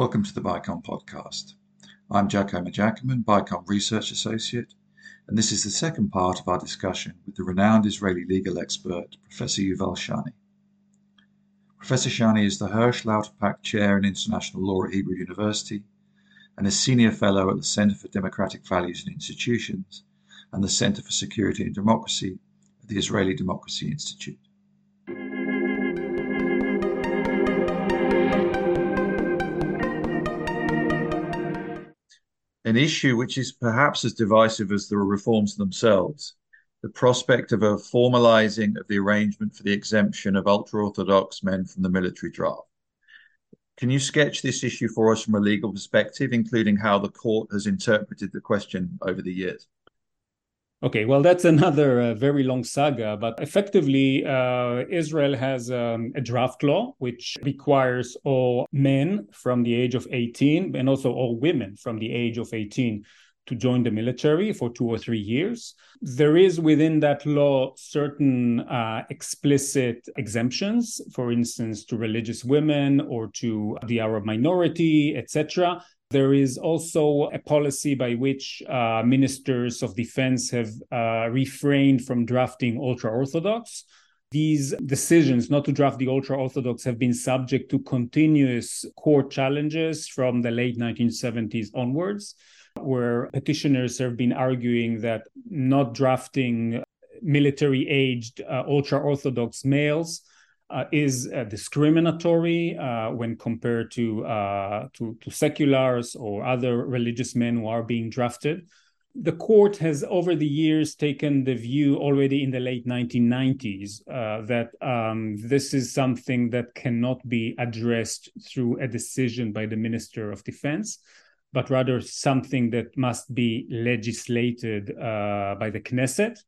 Welcome to the BICOM podcast. I'm Jack Omer-Jackaman, BICOM Research Associate, and this is the second part of our discussion with the renowned Israeli legal expert, Professor Yuval Shany. Professor Shany is the Hirsch Lauterpacht Chair in International Law at Hebrew University and a Senior Fellow at the Center for Democratic Values and Institutions and the Center for Security and Democracy at the Israeli Democracy Institute. An issue which is perhaps as divisive as the reforms themselves the prospect of a formalizing of the arrangement for the exemption of ultra Orthodox men from the military draft. Can you sketch this issue for us from a legal perspective, including how the court has interpreted the question over the years? Okay, well, that's another uh, very long saga, but effectively, uh, Israel has um, a draft law which requires all men from the age of 18 and also all women from the age of 18 to join the military for two or three years. There is within that law certain uh, explicit exemptions, for instance, to religious women or to the Arab minority, etc. There is also a policy by which uh, ministers of defense have uh, refrained from drafting ultra Orthodox. These decisions not to draft the ultra Orthodox have been subject to continuous court challenges from the late 1970s onwards where petitioners have been arguing that not drafting military aged uh, ultra Orthodox males uh, is uh, discriminatory uh, when compared to, uh, to, to seculars or other religious men who are being drafted. The court has, over the years, taken the view already in the late 1990s uh, that um, this is something that cannot be addressed through a decision by the Minister of Defense but rather something that must be legislated uh, by the Knesset.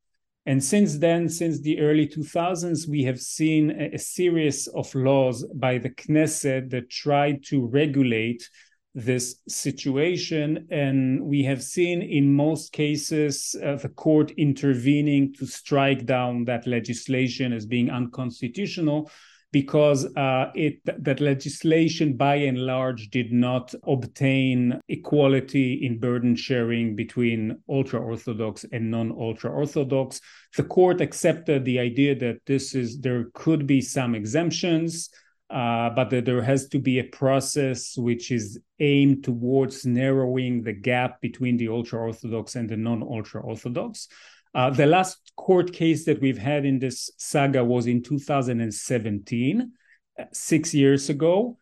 And since then, since the early 2000s, we have seen a, a series of laws by the Knesset that tried to regulate this situation. And we have seen in most cases uh, the court intervening to strike down that legislation as being unconstitutional because uh, it that legislation by and large did not obtain equality in burden sharing between ultra orthodox and non ultra orthodox. The court accepted the idea that this is there could be some exemptions. Uh, but that there has to be a process which is aimed towards narrowing the gap between the ultra orthodox and the non ultra orthodox. Uh, the last court case that we've had in this saga was in 2017, uh, six years ago.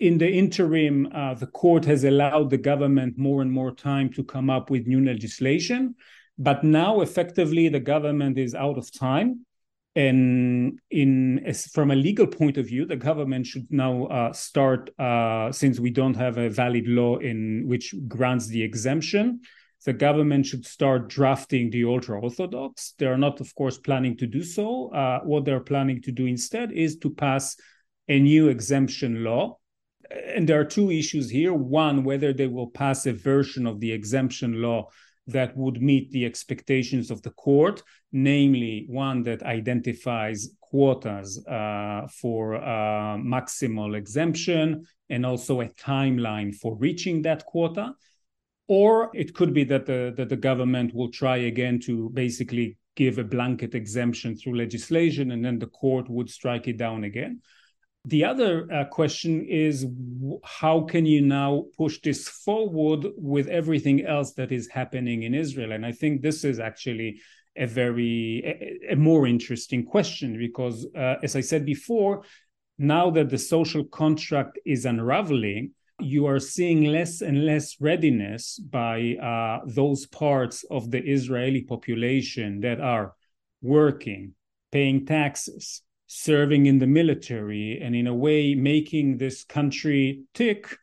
In the interim, uh, the court has allowed the government more and more time to come up with new legislation. But now, effectively, the government is out of time. And in from a legal point of view, the government should now uh, start, uh, since we don't have a valid law in which grants the exemption, the government should start drafting the ultra orthodox. They are not, of course, planning to do so. Uh, what they're planning to do instead is to pass a new exemption law. And there are two issues here. One, whether they will pass a version of the exemption law that would meet the expectations of the court, namely one that identifies quotas uh, for uh, maximal exemption and also a timeline for reaching that quota or it could be that the that the government will try again to basically give a blanket exemption through legislation and then the court would strike it down again. The other uh, question is how can you now push this forward with everything else that is happening in Israel? And i think this is actually a very a, a more interesting question because uh, as i said before now that the social contract is unraveling you are seeing less and less readiness by uh, those parts of the Israeli population that are working, paying taxes, serving in the military, and in a way making this country tick.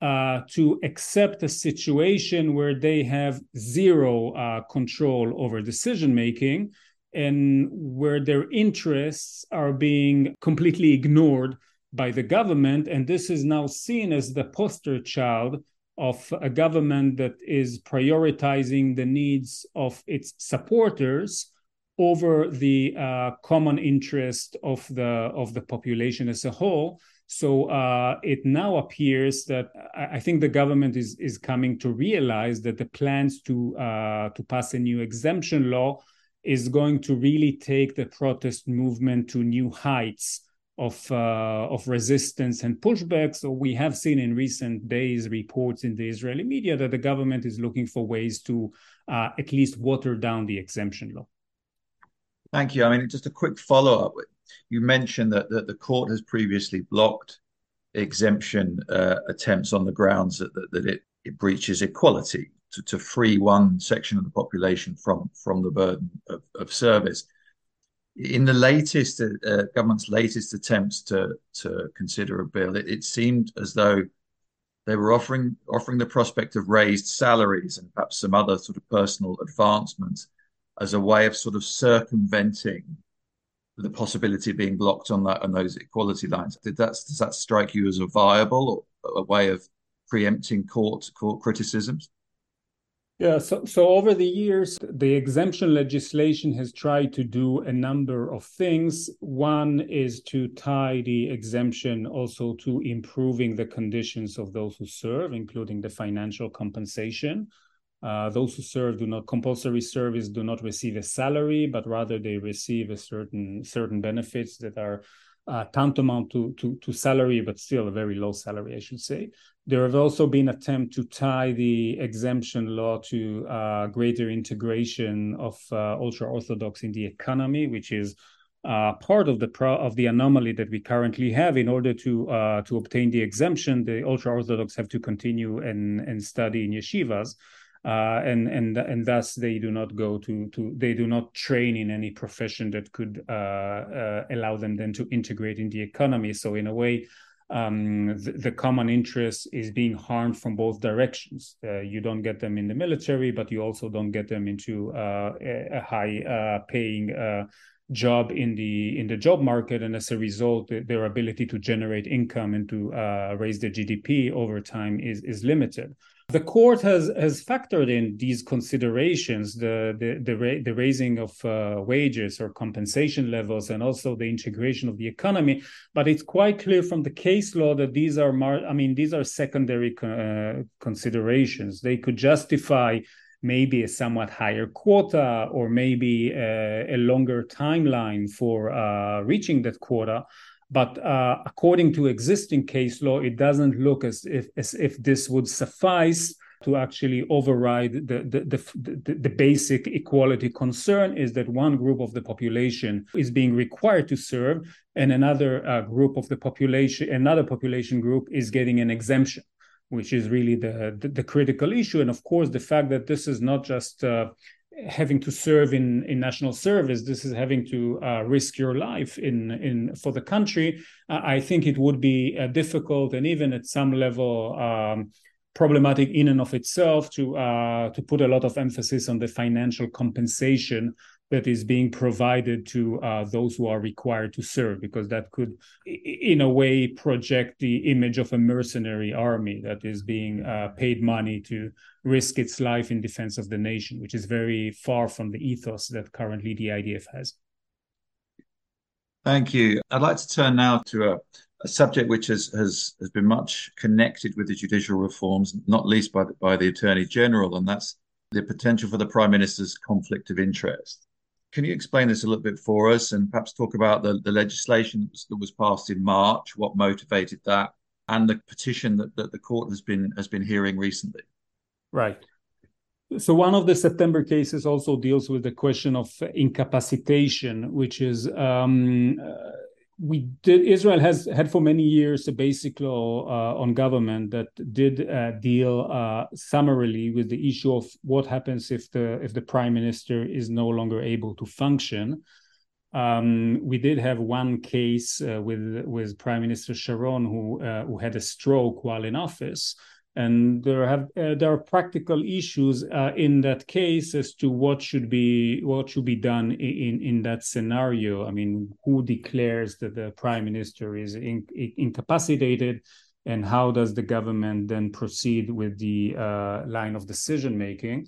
Uh, to accept a situation where they have zero uh, control over decision making and where their interests are being completely ignored by the government. And this is now seen as the poster child of a government that is prioritizing the needs of its supporters over the uh, common interest of the of the population as a whole. So uh, it now appears that I think the government is is coming to realize that the plans to uh, to pass a new exemption law is going to really take the protest movement to new heights of uh, of resistance and pushback. So we have seen in recent days reports in the Israeli media that the government is looking for ways to uh, at least water down the exemption law. Thank you. I mean, just a quick follow up. You mentioned that, that the court has previously blocked exemption uh, attempts on the grounds that, that, that it, it breaches equality to, to free one section of the population from, from the burden of, of service. In the latest, uh, government's latest attempts to, to consider a bill, it, it seemed as though they were offering offering the prospect of raised salaries and perhaps some other sort of personal advancements as a way of sort of circumventing the possibility of being blocked on that on those equality lines. Did that does that strike you as a viable or a way of preempting court court criticisms? Yeah, so, so over the years, the exemption legislation has tried to do a number of things. One is to tie the exemption also to improving the conditions of those who serve, including the financial compensation. Uh, those who serve do not compulsory service do not receive a salary, but rather they receive a certain certain benefits that are uh, tantamount to, to to salary, but still a very low salary, I should say. There have also been attempts to tie the exemption law to uh, greater integration of uh, ultra orthodox in the economy, which is uh, part of the pro- of the anomaly that we currently have. In order to uh, to obtain the exemption, the ultra orthodox have to continue and and study in yeshivas uh, and and and thus they do not go to to they do not train in any profession that could uh, uh, allow them then to integrate in the economy. So in a way, um, the, the, common interest is being harmed from both directions. Uh, you don't get them in the military, but you also don't get them into uh, a, high uh, paying job in the in the job market, and as a result, their ability to generate income and to raise their GDP over time is is limited. The court has has factored in these considerations, the the the, ra- the raising of uh, wages or compensation levels, and also the integration of the economy. But it's quite clear from the case law that these are, mar- I mean, these are secondary uh, considerations. They could justify maybe a somewhat higher quota or maybe a, uh, a longer timeline for uh, reaching that quota. But uh, according to existing case law, it doesn't look as if as if this would suffice to actually override the, the, the, the, basic equality concern is that one group of the population is being required to serve and another uh, group of the population another population group is getting an exemption which is really the, the, the critical issue. And of course the fact that this is not just uh, having to serve in, in national service this is having to uh, risk your life in in for the country. Uh, i think it would be uh, difficult and even at some level um, problematic in and of itself to uh, to put a lot of emphasis on the financial compensation that is being provided to uh, those who are required to serve, because that could, in a way, project the image of a mercenary army that is being uh, paid money to risk its life in defense of the nation, which is very far from the ethos that currently the IDF has. Thank you. I'd like to turn now to a, a subject which has, has, has been much connected with the judicial reforms, not least by the, by the Attorney General, and that's the potential for the Prime Minister's conflict of interest. Can you explain this a little bit for us and perhaps talk about the, the legislation that was, passed in March, what motivated that, and the petition that, that the court has been has been hearing recently? Right. So one of the September cases also deals with the question of incapacitation, which is um, we did Israel has had for many years a basic law uh, on government that did uh, deal uh, summarily with the issue of what happens if the if the prime minister is no longer able to function. Um, we did have one case uh, with with Prime Minister Sharon who uh, who had a stroke while in office, and there have uh, there are practical issues uh, in that case as to what should be what should be done in in that scenario. I mean, who declares that the prime minister is in, incapacitated, and how does the government then proceed with the uh, line of decision making?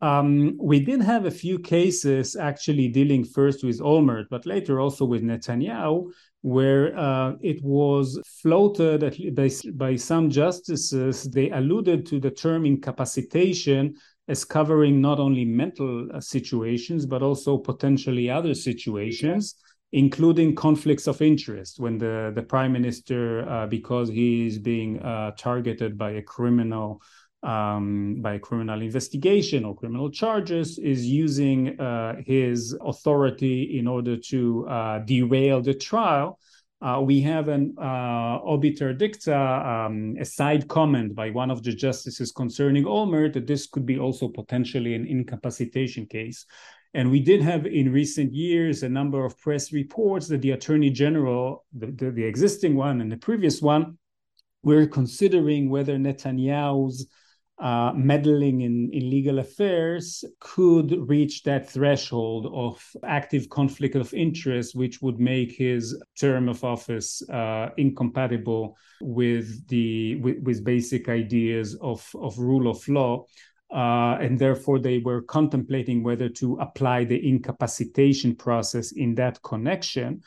Um, we did have a few cases actually dealing first with Olmert, but later also with Netanyahu, where uh, it was floated by, by some justices. They alluded to the term incapacitation as covering not only mental uh, situations, but also potentially other situations, including conflicts of interest when the, the prime minister, uh, because he is being uh, targeted by a criminal um, by criminal investigation or criminal charges is using uh, his authority in order to uh, derail the trial. Uh, we have an uh, obiter dicta, um, a side comment by one of the justices concerning Olmert that this could be also potentially an incapacitation case. And we did have in recent years a number of press reports that the Attorney General, the, the, the existing one and the previous one, were considering whether Netanyahu's uh, meddling in, in legal affairs could reach that threshold of active conflict of interest, which would make his term of office uh, incompatible with the with, with, basic ideas of, of rule of law. Uh, and therefore, they were contemplating whether to apply the incapacitation process in that connection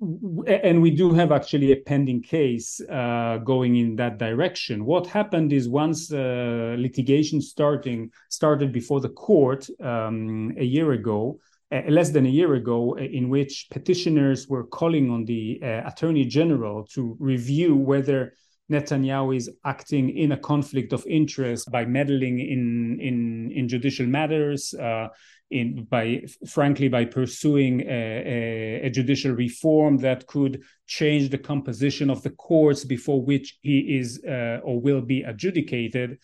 and we do have actually a pending case uh, going in that direction. What happened is once uh, litigation starting started before the court um, a year ago, uh, less than a year ago, uh, in which petitioners were calling on the uh, attorney general to review whether Netanyahu is acting in a conflict of interest by meddling in in in judicial matters, uh, in by frankly by pursuing a, a, a, judicial reform that could change the composition of the courts before which he is uh, or will be adjudicated.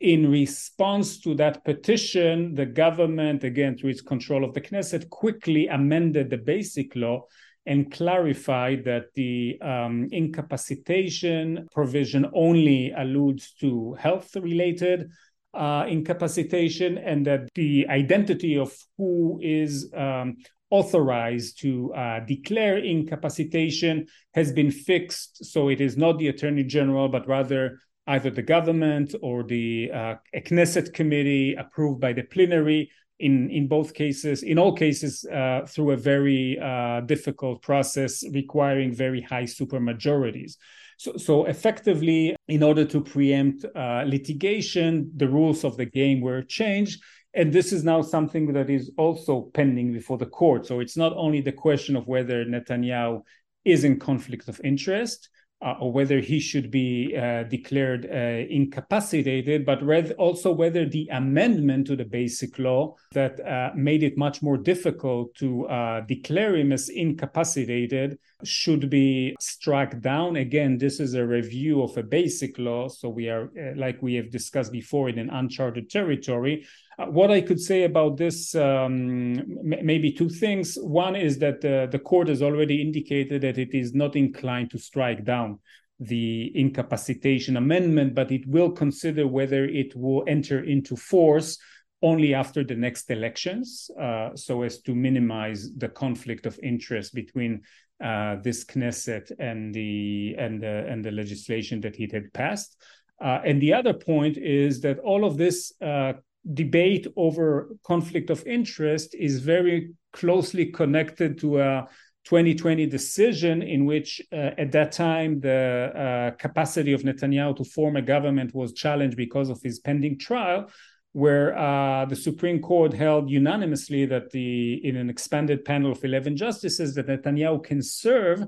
In response to that petition, the government, again through its control of the Knesset, quickly amended the basic law and clarified that the um, incapacitation provision only alludes to health related uh, incapacitation and that the identity of who is um, authorized to uh, declare incapacitation has been fixed. So it is not the attorney general, but rather either the government or the uh, Knesset committee approved by the plenary. In, in both cases, in all cases, uh, through a very uh, difficult process requiring very high supermajorities. So, so effectively, in order to preempt uh, litigation, the rules of the game were changed. And this is now something that is also pending before the court. So it's not only the question of whether Netanyahu is in conflict of interest, uh, or whether he should be uh, declared uh, incapacitated, but also whether the amendment to the basic law that uh, made it much more difficult to uh, declare him as incapacitated should be struck down. Again, this is a review of a basic law, so we are, uh, like we have discussed before, in an uncharted territory. What I could say about this, um, maybe two things. One is that uh, the court has already indicated that it is not inclined to strike down the incapacitation amendment, but it will consider whether it will enter into force only after the next elections, uh, so as to minimize the conflict of interest between uh, this Knesset and the and the and the legislation that it had passed. Uh, and the other point is that all of this uh, debate over conflict of interest is very closely connected to a 2020 decision in which uh, at that time the uh, capacity of Netanyahu to form a government was challenged because of his pending trial where uh, the Supreme Court held unanimously that the in an expanded panel of 11 justices that Netanyahu can serve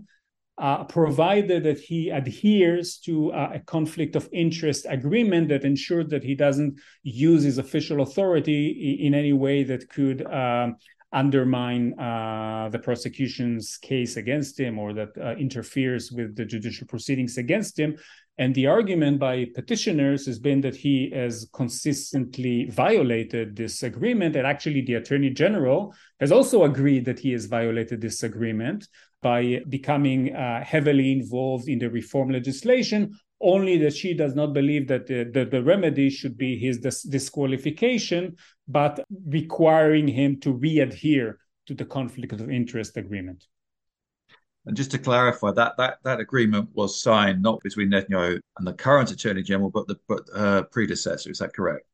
uh, provided that he adheres to uh, a conflict of interest agreement that ensures that he doesn't use his official authority in any way that could um, undermine uh, the prosecution's case against him or that uh, interferes with the judicial proceedings against him. And the argument by petitioners has been that he has consistently violated this agreement. And actually, the attorney general has also agreed that he has violated this agreement by becoming uh, heavily involved in the reform legislation, only that she does not believe that the, the, the remedy should be his dis- disqualification, but requiring him to re-adhere to the conflict of interest agreement. And just to clarify, that that that agreement was signed not between Netanyahu and the current Attorney General, but the but uh, predecessor. Is that correct?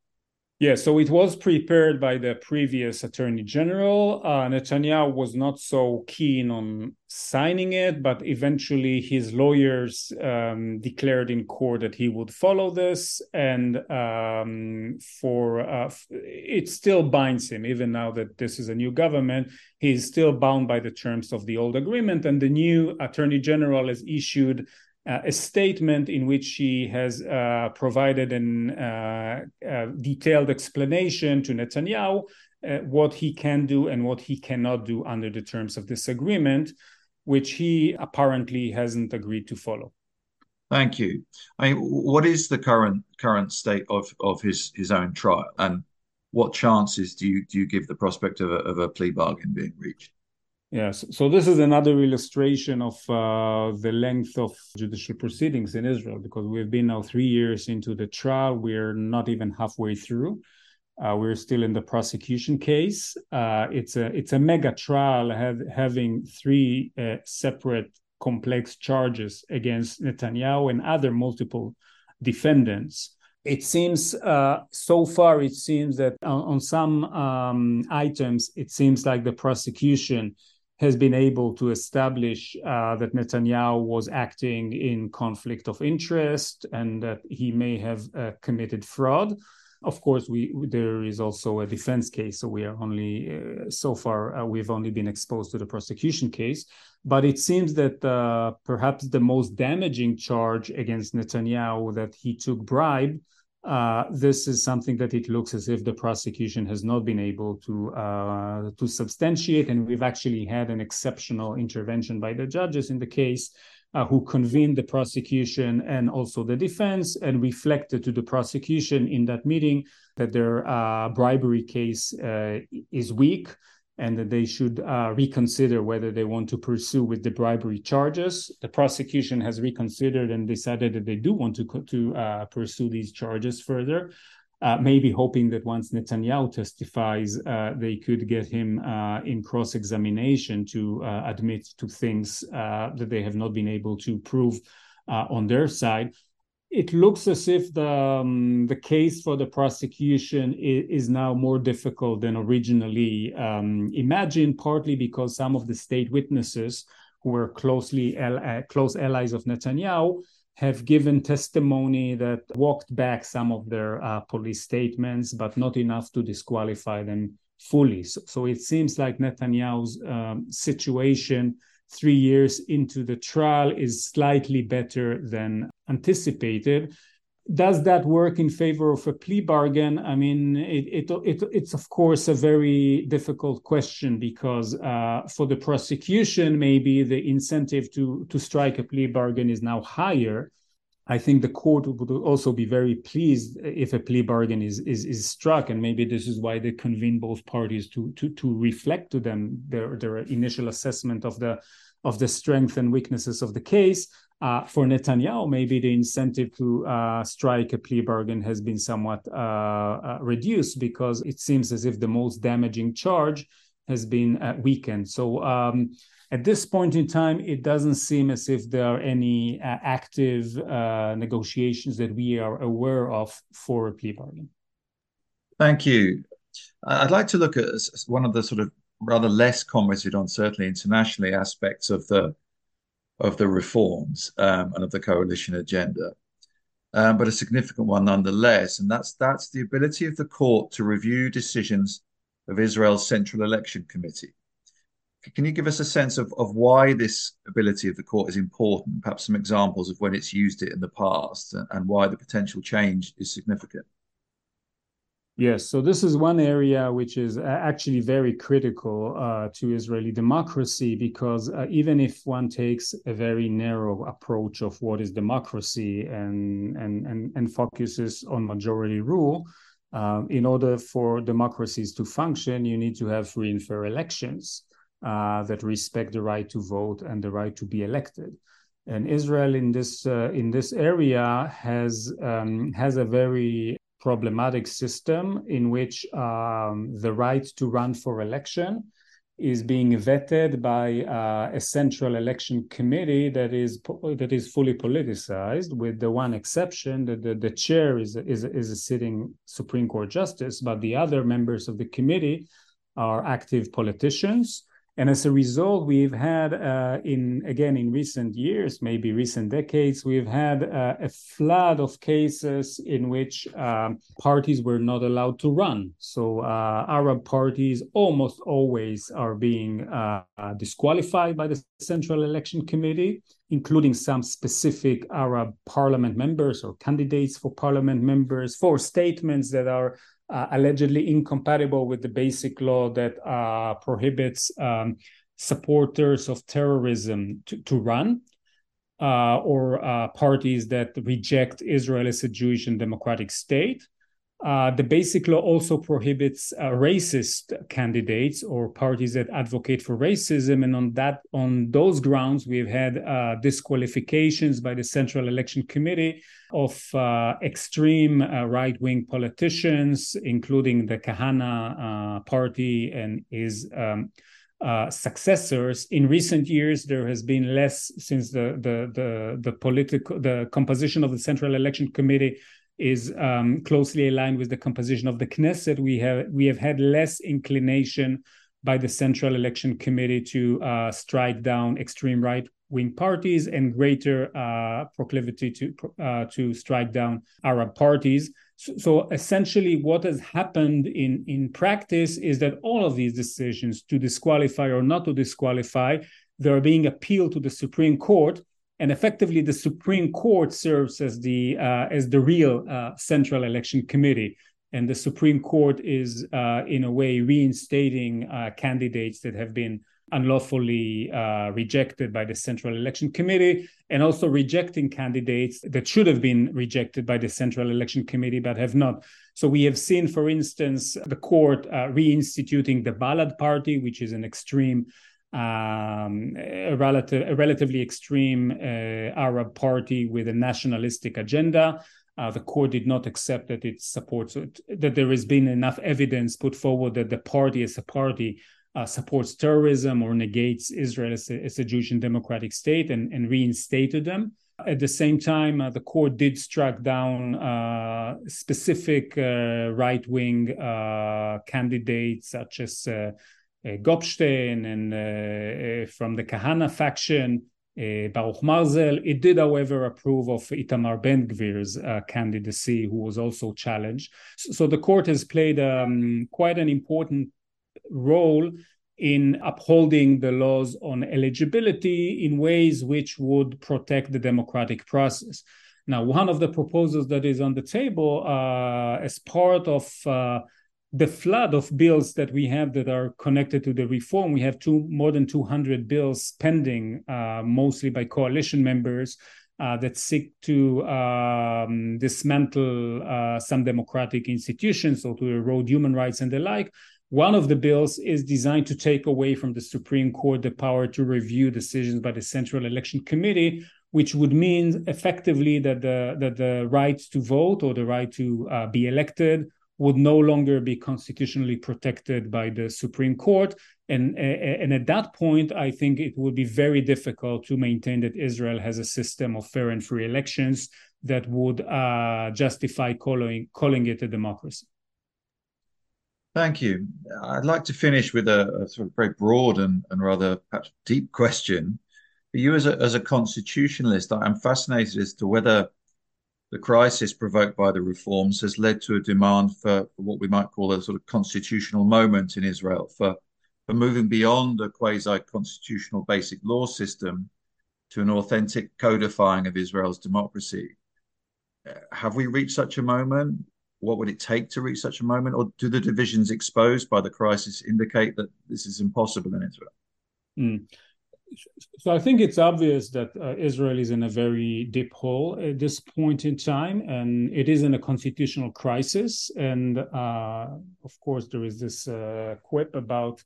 Yeah, so it was prepared by the previous attorney general. Uh, Netanyahu was not so keen on signing it, but eventually his lawyers um, declared in court that he would follow this, and um, for uh, it still binds him. Even now that this is a new government, He is still bound by the terms of the old agreement, and the new attorney general has issued uh, a statement in which she has uh, provided a uh, detailed explanation to Netanyahu uh, what he can do and what he cannot do under the terms of this agreement, which he apparently hasn't agreed to follow. Thank you. I mean, what is the current current state of, of his, his own trial, and what chances do you do you give the prospect of a, of a plea bargain being reached? Yes. So this is another illustration of uh, the length of judicial proceedings in Israel because we've been now three years into the trial. We're not even halfway through. Uh, we're still in the prosecution case. Uh, it's a it's a mega trial have, having three uh, separate complex charges against Netanyahu and other multiple defendants it seems uh, so far it seems that on, on some um, items it seems like the prosecution has been able to establish uh, that Netanyahu was acting in conflict of interest and that he may have uh, committed fraud. Of course, we there is also a defense case, so we are only uh, so far uh, we've only been exposed to the prosecution case. But it seems that uh, perhaps the most damaging charge against Netanyahu that he took bribe uh, this is something that it looks as if the prosecution has not been able to uh, to substantiate, and we've actually had an exceptional intervention by the judges in the case, uh, who convened the prosecution and also the defense, and reflected to the prosecution in that meeting that their uh, bribery case uh, is weak and that they should uh, reconsider whether they want to pursue with the bribery charges. The prosecution has reconsidered and decided that they do want to to uh, pursue these charges further. Uh, maybe hoping that once Netanyahu testifies, uh, they could get him uh, in cross examination to uh, admit to things that they have not been able to prove on their side it looks as if the um, the case for the prosecution is, is now more difficult than originally um, imagined, partly because some of the state witnesses who were closely uh, close allies of Netanyahu have given testimony that walked back some of their uh, police statements, but not enough to disqualify them fully. So, so it seems like Netanyahu's um, situation three years into the trial is slightly better than anticipated. Does that work in favor of a plea bargain? I mean, it, it, it it's of course a very difficult question because uh, for the prosecution, maybe the incentive to to strike a plea bargain is now higher. I think the court would also be very pleased if a plea bargain is, is is struck, and maybe this is why they convene both parties to to to reflect to them their their initial assessment of the of the strength and weaknesses of the case. Uh, for Netanyahu, maybe the incentive to uh, strike a plea bargain has been somewhat uh, uh reduced because it seems as if the most damaging charge has been uh, weakened. So um, at this point in time, it doesn't seem as if there are any uh, active negotiations that we are aware of for a plea bargain. Thank you. I'd like to look at one of the sort of rather less commented on, certainly internationally, aspects of the of the reforms um, and of the coalition agenda, um, but a significant one nonetheless, and that's that's the ability of the court to review decisions of Israel's Central Election Committee. Can you give us a sense of, of why this ability of the court is important? Perhaps some examples of when it's used it in the past and, why the potential change is significant. Yes, so this is one area which is actually very critical uh, to Israeli democracy because uh, even if one takes a very narrow approach of what is democracy and and and, and focuses on majority rule, uh, in order for democracies to function, you need to have free and fair elections uh, that respect the right to vote and the right to be elected. And Israel in this uh, in this area has um, has a very problematic system in which um, the right to run for election is being vetted by uh, a central election committee that is that is fully politicized, with the one exception that the, the chair is is is a sitting Supreme Court justice, but the other members of the committee are active politicians. And as a result, we've had, uh, in again in recent years, maybe recent decades, we've had uh, a flood of cases in which um, parties were not allowed to run. So uh, Arab parties almost always are being uh, disqualified by the Central Election Committee, including some specific Arab parliament members or candidates for parliament members for statements that are uh, allegedly incompatible with the basic law that uh, prohibits um, supporters of terrorism to, to run. Uh, or uh, parties that reject Israel as a Jewish and democratic state. Uh, the basic law also prohibits uh, racist candidates or parties that advocate for racism, and on that, on those grounds, we've had uh, disqualifications by the Central Election Committee of uh, extreme uh, right-wing politicians, including the Kahane party and his um, successors. In recent years, there has been less since the the the the political the composition of the Central Election Committee is um, closely aligned with the composition of the Knesset, we have we have had less inclination by the Central Election Committee to uh, strike down extreme right wing parties and greater uh, proclivity to uh, to strike down Arab parties. So, so, essentially, what has happened in in practice is that all of these decisions to disqualify or not to disqualify, they are being appealed to the Supreme Court and effectively the Supreme Court serves as the uh, as the real uh, Central Election Committee, and the Supreme Court is uh, in a way reinstating uh, candidates that have been unlawfully uh, rejected by the Central Election Committee, and also rejecting candidates that should have been rejected by the Central Election Committee but have not. So we have seen, for instance, the court uh, reinstituting the Balad Party, which is an extreme um, a, relative, a relatively extreme uh, Arab party with a nationalistic agenda. Uh, the court did not accept that it supports it, that there has been enough evidence put forward that the party as a party uh, supports terrorism or negates Israel as a, as a, Jewish and democratic state and, and reinstated them. At the same time, uh, the court did strike down uh, specific uh, right wing candidates such as Gopstein and uh, uh, from the Kahane faction, Baruch Marzel. It did, however, approve of Itamar Ben Gvir's candidacy, who was also challenged. So, so the court has played um, quite an important role in upholding the laws on eligibility in ways which would protect the democratic process. Now, one of the proposals that is on the table uh, as part of uh, the flood of bills that we have that are connected to the reform, we have two more than 200 bills pending, uh, mostly by coalition members uh, that seek to um, dismantle uh, some democratic institutions or to erode human rights and the like. One of the bills is designed to take away from the Supreme Court the power to review decisions by the Central Election Committee, which would mean effectively that the that the right to vote or the right to uh, be elected would no longer be constitutionally protected by the Supreme Court. And, and at that point, I think it would be very difficult to maintain that Israel has a system of fair and free elections that would uh, justify calling, calling it a democracy. Thank you. I'd like to finish with a, a sort of very broad and, and rather perhaps deep question. For you as a, as a constitutionalist, I'm fascinated as to whether the crisis provoked by the reforms has led to a demand for, what we might call a sort of constitutional moment in Israel, for, for moving beyond a quasi constitutional basic law system to an authentic codifying of Israel's democracy. Uh, have we reached such a moment? What would it take to reach such a moment? Or do the divisions exposed by the crisis indicate that this is impossible in Israel? Mm so I think it's obvious that uh, Israel is in a very deep hole at this point in time, and it is in a constitutional crisis. And uh, of course, there is this uh, quip about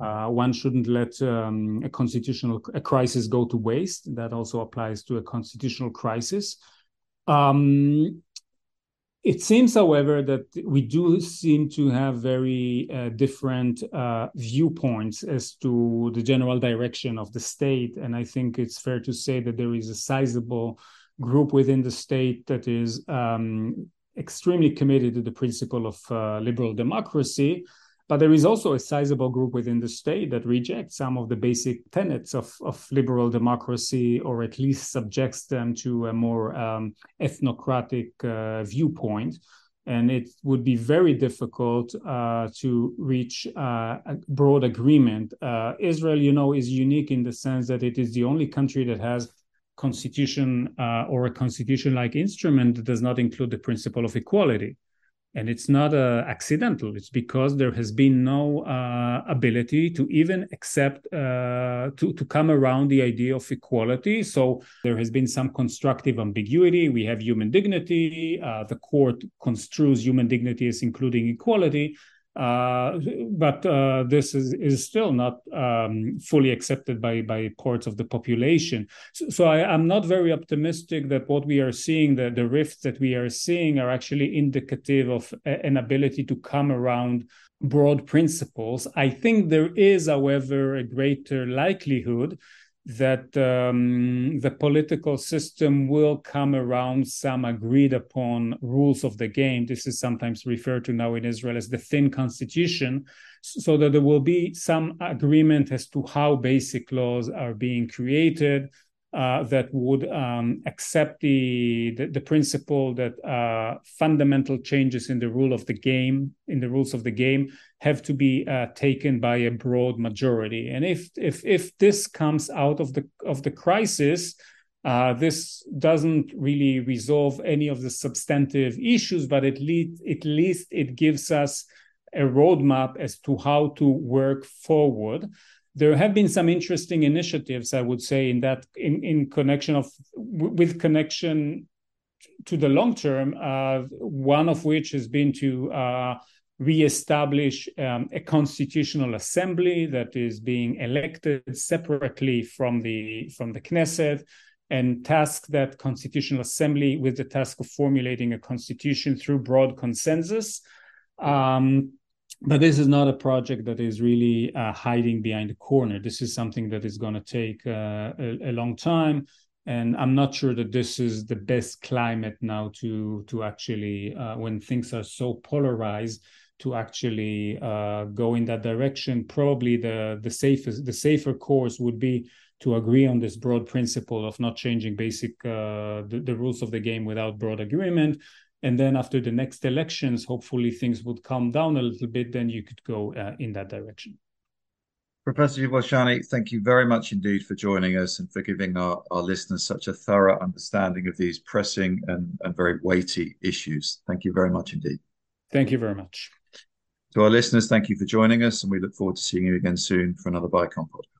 uh, one shouldn't let um, a constitutional a crisis go to waste. That also applies to a constitutional crisis. Um, it seems, however, that we do seem to have very uh, different uh, viewpoints as to the general direction of the state. And I think it's fair to say that there is a sizable group within the state that is um, extremely committed to the principle of uh, liberal democracy. But there is also a sizable group within the state that rejects some of the basic tenets of, of liberal democracy, or at least subjects them to a more um, ethnocratic uh, viewpoint. And it would be very difficult uh, to reach uh, a broad agreement. Uh, Israel, you know, is unique in the sense that it is the only country that has constitution uh, or a constitution-like instrument that does not include the principle of equality and it's not uh, accidental. It's because there has been no uh, ability to even accept uh, to, to come around the idea of equality. So there has been some constructive ambiguity. We have human dignity. Uh, the court construes human dignity as including equality uh, but uh, this is, is still not um, fully accepted by, by parts of the population. So, so I, am not very optimistic that what we are seeing, the, the rifts that we are seeing, are actually indicative of a, an ability to come around broad principles. I think there is, however, a greater likelihood that um, the political system will come around some agreed upon rules of the game. This is sometimes referred to now in Israel as the thin constitution, so that there will be some agreement as to how basic laws are being created, uh, that would um, accept the, the, the principle that uh, fundamental changes in the rule of the game in the rules of the game have to be uh, taken by a broad majority. And if if if this comes out of the of the crisis uh, this doesn't really resolve any of the substantive issues but at least at least it gives us a roadmap as to how to work forward there have been some interesting initiatives, I would say, in that in, in connection of with connection to the long term. Uh, one of which has been to uh, reestablish um, a constitutional assembly that is being elected separately from the from the Knesset and task that constitutional assembly with the task of formulating a constitution through broad consensus. Um, but this is not a project that is really uh, hiding behind a corner. This is something that is going to take uh, a, a, long time, and I'm not sure that this is the best climate now to to actually, uh, when things are so polarized, to actually uh, go in that direction. Probably the the safest, the safer course would be to agree on this broad principle of not changing basic uh, the, the rules of the game without broad agreement and then after the next elections hopefully things would calm down a little bit then you could go uh, in that direction Professor Yuval Shany, thank you very much indeed for joining us and for giving our, our listeners such a thorough understanding of these pressing and, and very weighty issues. Thank you very much indeed. Thank you very much. To our listeners, thank you for joining us, and we look forward to seeing you again soon for another BICOM podcast.